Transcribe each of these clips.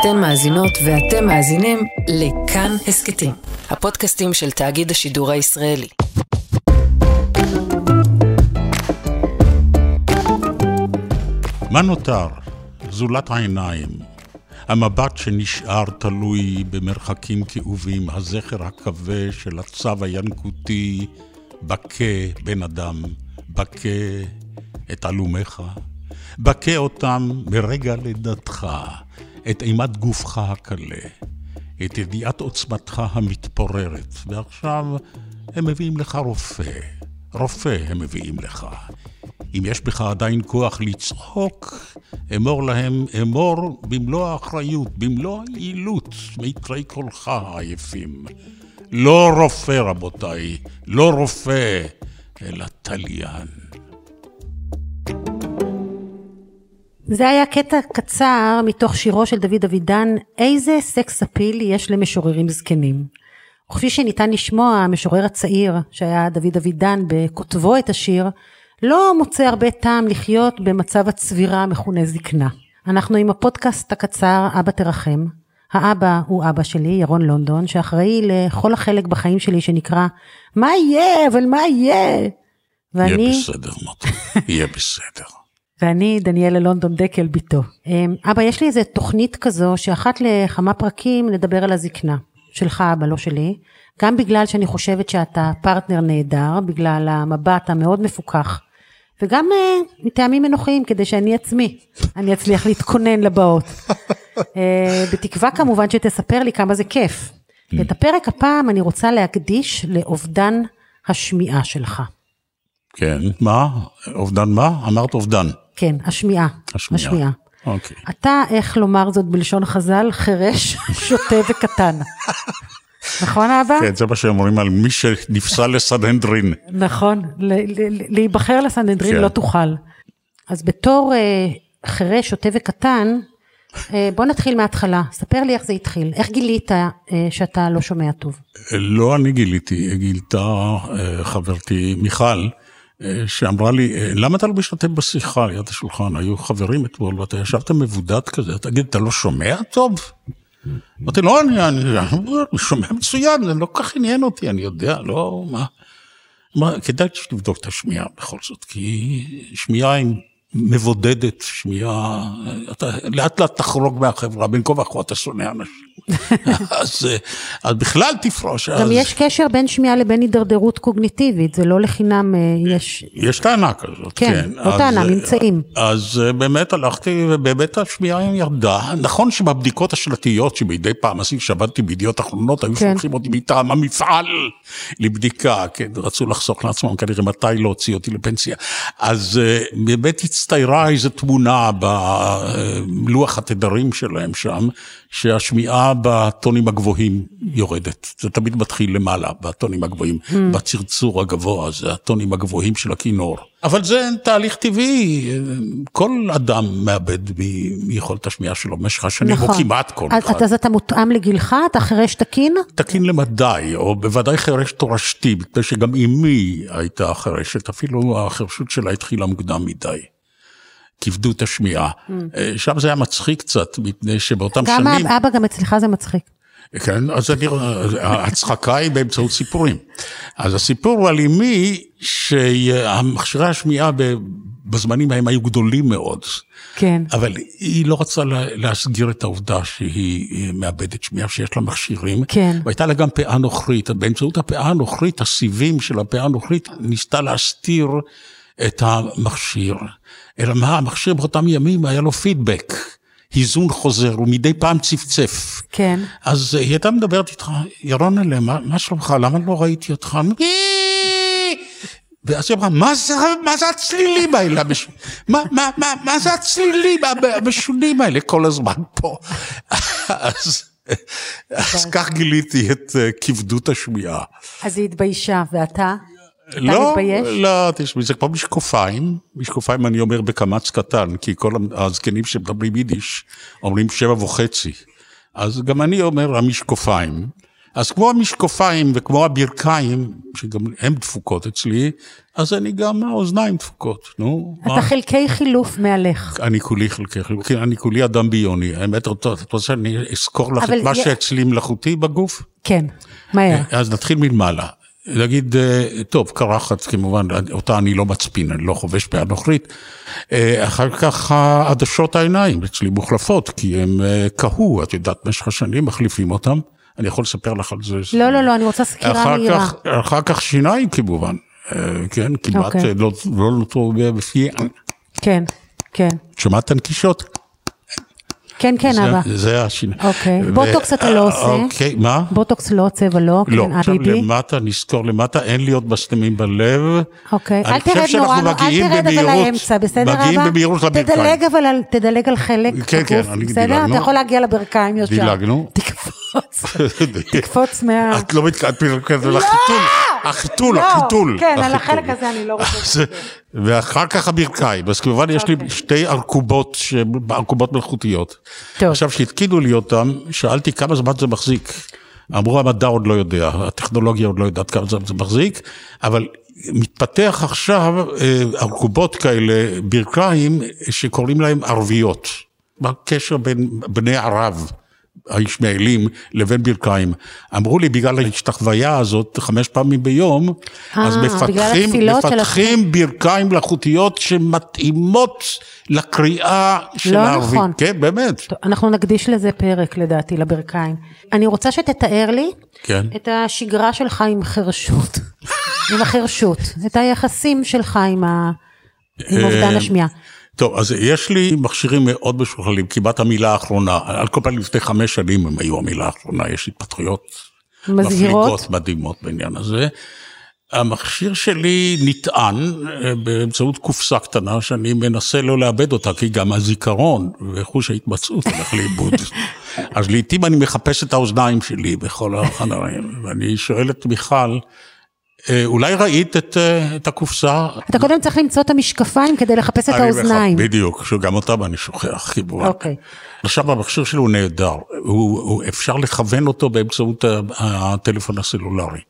אתן מאזינות ואתם מאזינים לכאן הסכתים, הפודקאסטים של תאגיד השידור הישראלי. מה נותר? זולת העיניים. המבט שנשאר תלוי במרחקים כאובים, הזכר הכבה של הצו הינקותי, בכה בן אדם, בכה את עלומיך, בכה אותם מרגע לידתך, את אימת גופך הקלה, את ידיעת עוצמתך המתפוררת, ועכשיו הם מביאים לך רופא, רופא הם מביאים לך. אם יש בך עדיין כוח לצחוק, אמור להם, אמור במלוא האחריות, במלוא היעילות, מיתרי קולך העייפים. לא רופא, רבותיי, לא רופא, אלא תליין. זה היה קטע קצר מתוך שירו של דוד אבידן, איזה סקס אפיל יש למשוררים זקנים. וכפי שניתן לשמוע, המשורר הצעיר, שהיה דוד אבידן בכותבו את השיר, לא מוצא הרבה טעם לחיות במצב הצבירה המכונה זקנה. אנחנו עם הפודקאסט הקצר אבא תרחם. האבא הוא אבא שלי, ירון לונדון, שאחראי לכל החלק בחיים שלי שנקרא מה יהיה, אבל מה יהיה? ואני... יהיה בסדר, מוטי, יהיה בסדר. ואני דניאלה לונדון דקל ביתו. אמ, אבא, יש לי איזה תוכנית כזו שאחת לכמה פרקים נדבר על הזקנה. שלך אבא, לא שלי. גם בגלל שאני חושבת שאתה פרטנר נהדר, בגלל המבט המאוד מפוכח. וגם uh, מטעמים אנוכיים, כדי שאני עצמי, אני אצליח להתכונן לבאות. uh, בתקווה כמובן שתספר לי כמה זה כיף. את הפרק הפעם אני רוצה להקדיש לאובדן השמיעה שלך. כן, מה? אובדן מה? אמרת אובדן. כן, השמיעה. השמיעה. השמיעה. אוקיי. אתה, איך לומר זאת בלשון חז"ל, חירש, שוטה וקטן. נכון אבא? כן, זה מה שאומרים על מי שנפסל לסנהדרין. נכון, להיבחר לסנהדרין כן. לא תוכל. אז בתור אה, חירש, שוטה וקטן, אה, בוא נתחיל מההתחלה, ספר לי איך זה התחיל, איך גילית אה, שאתה לא שומע טוב? לא אני גיליתי, גילתה חברתי מיכל. שאמרה לי, למה אתה לא משתתף בשיחה ליד השולחן? היו חברים אתמול ואתה ישבת מבודד כזה, תגיד, אתה לא שומע טוב? אמרתי, לא, אני, שומע מצוין, זה לא כך עניין אותי, אני יודע, לא, מה... מה כדאי שתבדוק את השמיעה בכל זאת, כי שמיעה עם מבודדת, שמיעה, אתה לאט לאט תחרוג מהחברה, בין כה וכה אתה שונא אנשים. אז, אז בכלל תפרוש. גם אז... יש קשר בין שמיעה לבין הידרדרות קוגניטיבית, זה לא לחינם אה, יש... יש טענה כזאת, כן. כן, לא אז, טענה, ממצאים. אז אה, באמת הלכתי, ובאמת השמיעה ירדה. נכון שבבדיקות השנתיות, שמדי פעם עשיתי, שעבדתי בידיעות אחרונות, היו כן. שולחים אותי מטעם המפעל לבדיקה, כן, רצו לחסוך לעצמם כנראה מתי להוציא אותי לפנסיה. אז אה, באמת הצטיירה איזו תמונה בלוח התדרים שלהם שם, שהשמיעה בטונים הגבוהים יורדת. זה תמיד מתחיל למעלה, בטונים הגבוהים, mm. בצרצור הגבוה, זה הטונים הגבוהים של הכינור. אבל זה תהליך טבעי, כל אדם מאבד מיכולת השמיעה שלו במשך השנים, נכון. או כמעט כל אז, אחד. אז אתה מותאם לגילך? אתה חירש תקין? תקין למדי, או בוודאי חירש תורשתי, מפני שגם אמי הייתה חירשת, אפילו החירשות שלה התחילה מוקדם מדי. כיבדו את השמיעה. Mm. שם זה היה מצחיק קצת, מפני שבאותם גם שנים... גם אבא, גם אצלך זה מצחיק. כן, אז אני, ההצחקה היא באמצעות סיפורים. אז הסיפור הוא על אמי, שהמכשירי השמיעה בזמנים ההם היו גדולים מאוד. כן. אבל היא לא רצה להסגיר את העובדה שהיא מאבדת שמיעה, שיש לה מכשירים. כן. והייתה לה גם פאה נוכרית. באמצעות הפאה הנוכרית, הסיבים של הפאה הנוכרית, ניסתה להסתיר את המכשיר. אלא מה, המכשיר באותם ימים היה לו פידבק, היזון חוזר, הוא מדי פעם צפצף. כן. אז היא הייתה מדברת איתך, ירון אלה, מה, מה שלומך, למה לא ראיתי אותך? ואז היא אמרה, מה זה, מה זה הצלילים האלה? מה, מה, מה, מה זה הצלילים המשונים האלה כל הזמן פה? אז, אז כך גיליתי את אה, כבדות השמיעה. אז היא התביישה, ואתה? אתה לא, מתבייש? לא, תשמעי, זה כמו משקופיים, משקופיים אני אומר בקמץ קטן, כי כל הזקנים שמדברים יידיש אומרים שבע וחצי. אז גם אני אומר המשקופיים. אז כמו המשקופיים וכמו הברכיים, שגם הן דפוקות אצלי, אז אני גם, האוזניים דפוקות, נו. אתה מה? חלקי חילוף מהלך. אני כולי חלקי חילוק, כן, אני כולי אדם ביוני. האמת, את רוצה שאני אזכור לך את מה י- שאצלי מלאכותי בגוף? כן, מהר. אז נתחיל מלמעלה. נגיד, אה, טוב, קרחת כמובן, אותה אני לא מצפין, אני לא חובש ביד נוכרית. אה, אחר כך העדשות העיניים אצלי מוחלפות, כי הם אה, קהו, את יודעת, במשך השנים מחליפים אותם. אני יכול לספר לך על זה. לא, לא, לא, אני רוצה סקירה מהירה. אחר כך שיניים כמובן, אה, כן, כמעט אוקיי. אה, לא לא נותרו בפי... כן, כן. שמעת נקישות? כן, כן, זה- אבא. זה השיניים. אוקיי. ו- בוטוקס אתה לא עושה? אוקיי, מה? בוטוקס לא, צבע לא, לא, כן, עכשיו אביבי. למטה, נזכור למטה, אין לי עוד מסתמים בלב. אוקיי, אל תרד נורא, אל תרד אבל לאמצע, בסדר אבא? מגיעים במהירות לברכיים. תדלג אבל על, תדלג על חלק כן, כן, אני- בסדר? אתה יכול להגיע לברכיים ישר. דילגנו. תקפוץ, תקפוץ מה... את לא מתקדמת לחיתול, החיתול, לא, החיתול. כן, על. החלק הזה אני לא רוצה. ואחר כך הברכיים, אז כמובן יש לי אוקיי. שתי ארכובות, ארכובות מלאכותיות. עכשיו, כשהתקינו לי אותם, שאלתי כמה זמן זה מחזיק. אמרו, המדע עוד לא יודע, הטכנולוגיה עוד לא יודעת כמה זמן זה מחזיק, אבל מתפתח עכשיו אה, ארכובות כאלה, ברכיים, שקוראים להם ערביות. מה הקשר בין בני ערב? הישמעאלים לבין ברכיים. אמרו לי, בגלל ההשתחוויה הזאת חמש פעמים ביום, אז אה, בגלל מפתחים, התפילות של מפתחים ברכיים מלאכותיות שמתאימות לקריאה של לא הערבית. נכון. כן, באמת. טוב, אנחנו נקדיש לזה פרק לדעתי, לברכיים. אני רוצה שתתאר לי כן. את השגרה שלך עם חרשות, עם החרשות, את היחסים שלך עם ה- עם אובדן אה, השמיעה. טוב, אז יש לי מכשירים מאוד משוכללים, כמעט המילה האחרונה. על כל פנים, לפני חמש שנים הם היו המילה האחרונה, יש התפתחויות מזהירות? מדהימות בעניין הזה. המכשיר שלי נטען אה, באמצעות קופסה קטנה שאני מנסה לא לאבד אותה, כי גם הזיכרון וחוש ההתמצאות הולך לאיבוד. אז לעתים אני מחפש את האוזניים שלי בכל החדרים, ואני שואל את מיכל, אולי ראית את, אה, את הקופסה? אתה קודם צריך למצוא את המשקפיים כדי לחפש את האוזניים. בדיוק, שגם אותם אני שוכח, כמובן. אוקיי. עכשיו המכשיר שלו הוא נהדר, הוא, הוא, אפשר לכוון אותו באמצעות הטלפון הסלולרי.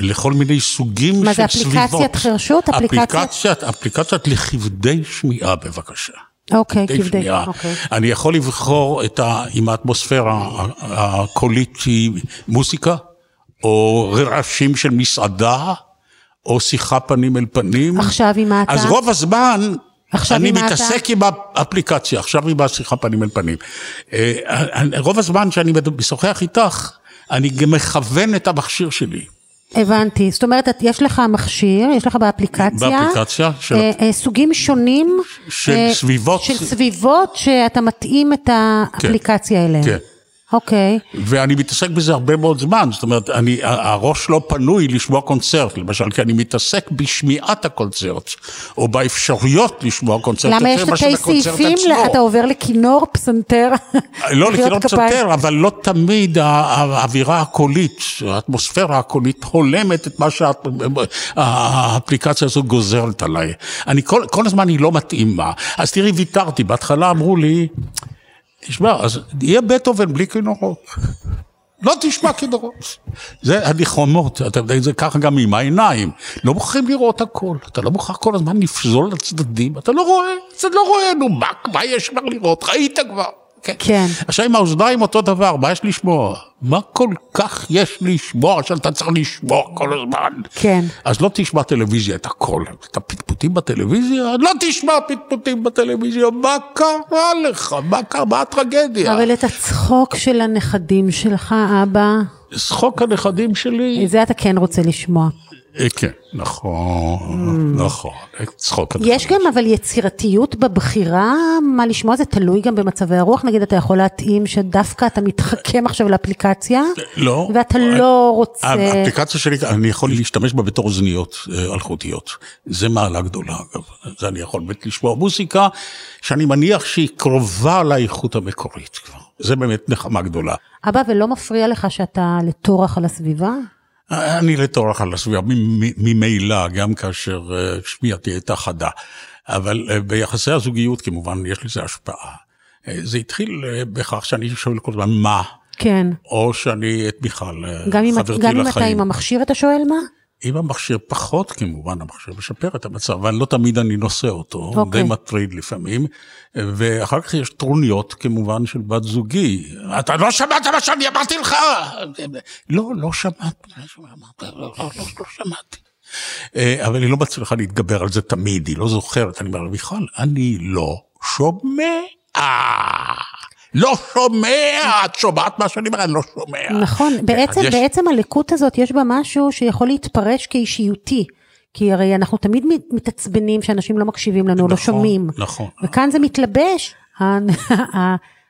לכל מיני סוגים מה של זה, סביבות. אפליקציית חירשות? אפליקציית- אפליקציית, אפליקציית לכבדי שמיעה בבקשה. אוקיי, כבדי כבדי, שמיעה. אוקיי. אני יכול לבחור את ה, אם האטמוספירה הקולית היא מוזיקה, או רעשים של מסעדה, או שיחה פנים אל פנים. עכשיו עם מה אתה? אז רוב הזמן, עכשיו אני מתעסק עם האפליקציה, עכשיו עם השיחה פנים אל פנים. אה, אני- רוב הזמן שאני משוחח איתך, אני גם מכוון את המכשיר שלי. הבנתי, זאת אומרת, יש לך מכשיר, יש לך באפליקציה, באפליקציה של- אה, אה, סוגים שונים, של אה, סביבות. של סביבות שאתה מתאים את האפליקציה אליהן. כן. אוקיי, ואני מתעסק בזה הרבה מאוד זמן, זאת אומרת, אני, הראש לא פנוי לשמוע קונצרט, למשל, כי אני מתעסק בשמיעת הקונצרט, או באפשרויות לשמוע קונצרט, למה יש תתי סעיפים. אתה עובר לכינור, פסנתר, לא מחיאות לכינור. פסנתר, אבל לא תמיד האווירה הקולית, האטמוספירה הקולית הולמת את מה שהאפליקציה הזו גוזרת עליי. אני כל, כל הזמן היא לא מתאימה. אז תראי, ויתרתי, בהתחלה אמרו לי, תשמע, אז יהיה בטהובן בלי כינורות. לא תשמע כינורות. זה הניחומות, אתה יודע, זה ככה גם עם העיניים. לא מוכרחים לראות הכל, אתה לא מוכרח כל הזמן לפזול לצדדים, אתה לא רואה, אתה לא רואה, נו, מה, מה יש כבר לראות? ראית כבר. כן. עכשיו עם האוזניים אותו דבר, מה יש לשמוע? מה כל כך יש לשמוע שאתה צריך לשמוע כל הזמן? כן. אז לא תשמע טלוויזיה את הכל, את הפטפוטים בטלוויזיה? לא תשמע פטפוטים בטלוויזיה, מה קרה לך? מה קרה? מה הטרגדיה? אבל את הצחוק של הנכדים שלך, אבא, צחוק הנכדים שלי? זה אתה כן רוצה לשמוע. אה, כן, נכון, נכון, צחוק. יש גם אבל יצירתיות בבחירה מה לשמוע, זה תלוי גם במצבי הרוח, נגיד אתה יכול להתאים שדווקא אתה מתחכם עכשיו לאפליקציה, לא. ואתה לא רוצה, האפליקציה שלי, אני יכול להשתמש בה בתור אוזניות אה, אלחוטיות. זה מעלה גדולה, אגב. זה אני יכול באמת לשמוע מוזיקה שאני מניח שהיא קרובה לאיכות המקורית כבר. זה באמת נחמה גדולה. אבא ולא מפריע לך שאתה לטורח על הסביבה? אני לטורח על הסביבה ממ- ממילא, גם כאשר אה, שמיעתי הייתה חדה. אבל אה, ביחסי הזוגיות כמובן יש לזה השפעה. אה, זה התחיל בכך שאני שואל כל הזמן מה. כן. או שאני את מיכל, גם חברתי גם אם אתה לחיים. עם המכשיר אתה שואל מה? עם המכשיר פחות, כמובן, המכשיר משפר את המצב, אבל לא תמיד אני נושא אותו, אוקיי. די מטריד לפעמים. ואחר כך יש טרוניות, כמובן, של בת זוגי. אתה לא שמעת מה שאני אמרתי לך? לא, לא שמעתי, מה שאמרת, לא, לא, לא, לא שמעתי. אה, אבל היא לא מצליחה להתגבר על זה תמיד, היא לא זוכרת. אני אומר מיכל, אני לא שומע. לא שומע, את שומעת מה שאני אומר? אני לא שומע. נכון, בעצם, יש- בעצם הלקות הזאת יש בה משהו שיכול להתפרש כאישיותי. כי הרי אנחנו תמיד מת- מתעצבנים שאנשים לא מקשיבים לנו, לא נכון, שומעים. נכון. וכאן זה מתלבש,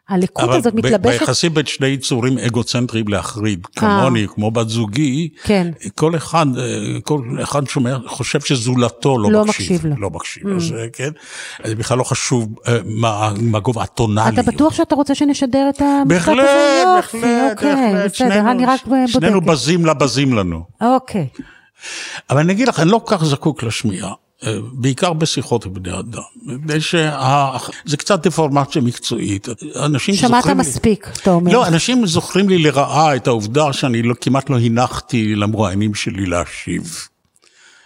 הלקות אבל הזאת מתלבשת, ביחסים בין שני יצורים אגוצנטריים להחריד, כמוני, כמו בת זוגי, כן. כל אחד, אה, כל אחד שומע, חושב שזולתו לא, לא מקשיב. מקשיב לו. לא מקשיב, אז אה, כן, אז בכלל לא חשוב אה, מה מה גובה הטונאלי. אתה בטוח שאתה רוצה שנשדר את המשפט בהחלט, הזה? יופי, בהחלט, אוקיי, בהחלט. בסדר, אני רק שנינו בודקת. בזים לבזים לנו. אוקיי, אבל אני אגיד לך, אני לא כל כך זקוק לשמיעה, אה, בעיקר בשיחות עם בני אדם, מפני שזה קצת דפורמציה מקצועית. אנשים שמעת זוכרים לי- מספיק, אתה אומר. לא, אנשים זוכרים לי לרעה את העובדה שאני לא, כמעט לא הנחתי למרואיינים שלי להשיב.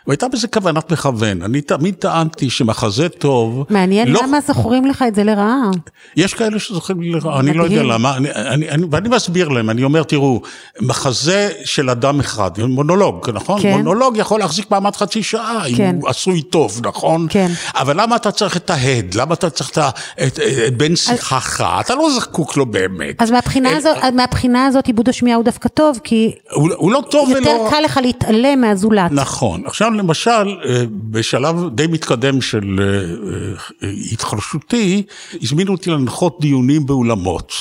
והייתה בזה כוונת מכוון. אני תמיד טענתי שמחזה טוב... מעניין לא, למה זוכרים לך את זה לרעה. יש כאלה שזוכרים לי לרעה, אני לא יודע. למה. אני, אני, אני, ואני מסביר להם, אני אומר, תראו, מחזה של אדם אחד, מונולוג, נכון? כן. מונולוג יכול להחזיק מעמד חצי שעה, כן. אם הוא עשוי טוב, נכון? כן. אבל למה אתה צריך את ההד? למה אתה צריך את, ה- את, את בן שיחך? אתה לא זקוק לו באמת. אז מהבחינה אה, הזאת, מהבחינה הזאת עיבוד השמיעה הוא דווקא טוב, כי הוא, הוא לא טוב יותר ולא... קל לך להתעלם מהזולת. נכון. עכשיו למשל, אה, בשלב די מתקדם של אה, אה, התחרשותי, הזמינו אותי לנחות דיונים באולמות.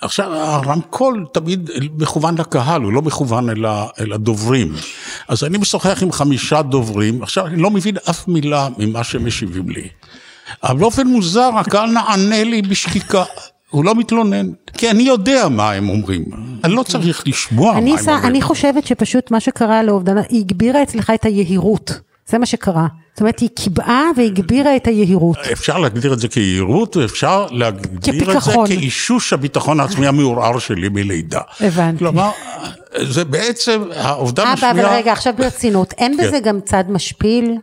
עכשיו, הרמקול תמיד מכוון לקהל, הוא לא מכוון אל הדוברים. אז אני משוחח עם חמישה דוברים, עכשיו אני לא מבין אף מילה ממה שהם משיבים לי. אבל באופן מוזר, הקהל נענה לי בשקיקה. הוא לא מתלונן, כי אני יודע מה הם אומרים. אני לא צריך לשמוע מה הם. אומרים. אני חושבת שפשוט מה שקרה לאובדנה, היא הגבירה אצלך את היהירות. זה מה שקרה. זאת אומרת, היא קיבעה והגבירה את היהירות. אפשר להגדיר את זה כיהירות, ואפשר להגדיר את זה. כאישוש הביטחון העצמי המעורער שלי מלידה. הבנתי. כלומר, זה בעצם, האובדן אבא, השמיעה... אבל רגע, עכשיו ברצינות, אין כן. בזה גם צד משפיל?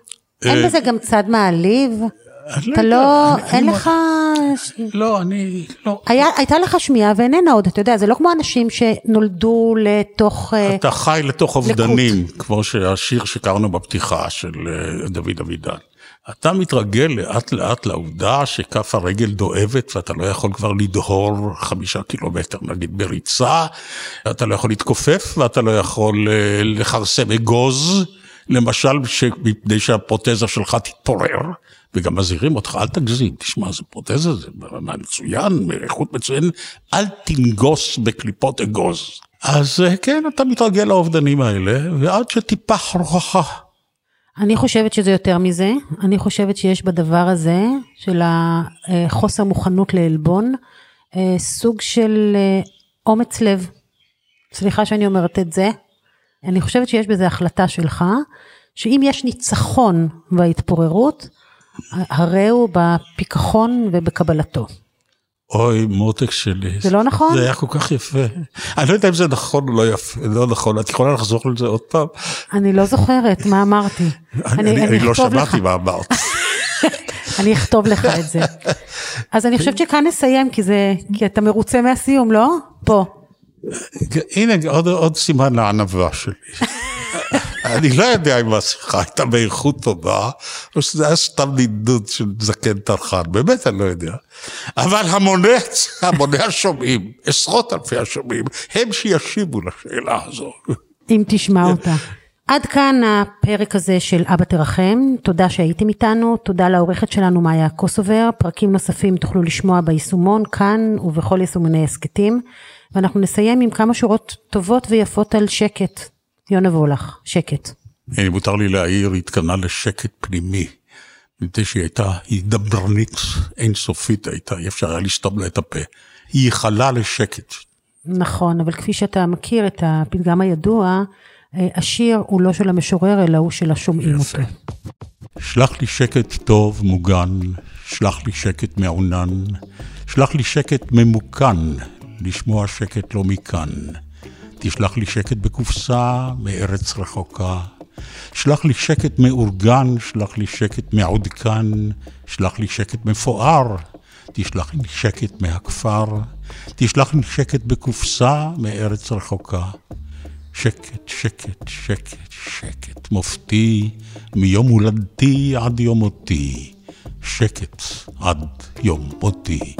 אין אה, בזה גם צד מעליב? אתה לא, אני- אין לך... לא, אני... לא. היה, הייתה לך שמיעה ואיננה עוד, אתה יודע, זה לא כמו אנשים שנולדו לתוך... אה, אתה חי לתוך אובדנים, כמו שהשיר שקראנו בפתיחה של אה, דוד אבידן. אתה מתרגל לאט לאט לעובדה שכף הרגל דואבת ואתה לא יכול כבר לדהור חמישה קילומטר נגיד בריצה, אתה לא יכול להתכופף ואתה לא יכול אה, לכרסם אגוז, למשל מפני שהפרוטזה שלך תתפורר. וגם מזהירים אותך, אל תגזים, תשמע, זו פרוטזה, זה מצוין, איכות מצוין, אל תנגוס בקליפות אגוז. אז אה, כן, אתה מתרגל לאובדנים האלה, ועד שטיפח רוחך. אני חושבת שזה יותר מזה, אני חושבת שיש בדבר הזה, של החוסר מוכנות לעלבון, אה, סוג של אה, אומץ לב. סליחה שאני אומרת את זה. אני חושבת שיש בזה החלטה שלך, שאם יש ניצחון בהתפוררות, הרי הוא בפיכחון ובקבלתו. אוי, מותק שלי. זה לא נכון? זה היה כל כך יפה. אני לא יודע אם זה נכון או לא יפה, לא נכון, את יכולה לחזור על זה עוד פעם? אני לא זוכרת מה אמרתי. אני, לא. שמעתי מה אמרת. אני אכתוב לך את זה. אז אני חושבת שכאן נסיים, כי אתה מרוצה מהסיום, לא? פה. הנה עוד, עוד סימן לענווה שלי. אני לא יודע אם השיחה הייתה באיכות טובה, או שזה היה סתם נדנוד של זקן טרחן, באמת אני לא יודע. אבל המוני, המוני השומעים, עשרות אלפי השומעים, הם שישיבו לשאלה הזו. אם תשמע אותה. עד כאן הפרק הזה של אבא תרחם, תודה שהייתם איתנו, תודה לעורכת שלנו מאיה קוסובר, פרקים נוספים תוכלו לשמוע ביישומון כאן ובכל יישומוני הסכתים, ואנחנו נסיים עם כמה שורות טובות ויפות על שקט. יונה וולך, שקט. אם מותר לי להעיר, היא התכוונה לשקט פנימי. מפני שהיא הייתה, היא דברנית אינסופית הייתה, אי אפשר היה לסתום לה את הפה. היא ייחלה לשקט. נכון, אבל כפי שאתה מכיר את הפתגם הידוע, אה, השיר הוא לא של המשורר, אלא הוא של השומעים יפה. אותו. שלח לי שקט טוב, מוגן, שלח לי שקט מעונן, שלח לי שקט ממוכן, לשמוע שקט לא מכאן. תשלח לי שקט בקופסה מארץ רחוקה. שלח לי שקט מאורגן, שלח לי שקט מעודכן, שלח לי שקט מפואר, תשלח לי שקט מהכפר, תשלח לי שקט בקופסה מארץ רחוקה. שקט, שקט, שקט, שקט מופתי, מיום הולדתי עד יום מותי. שקט עד יום מותי.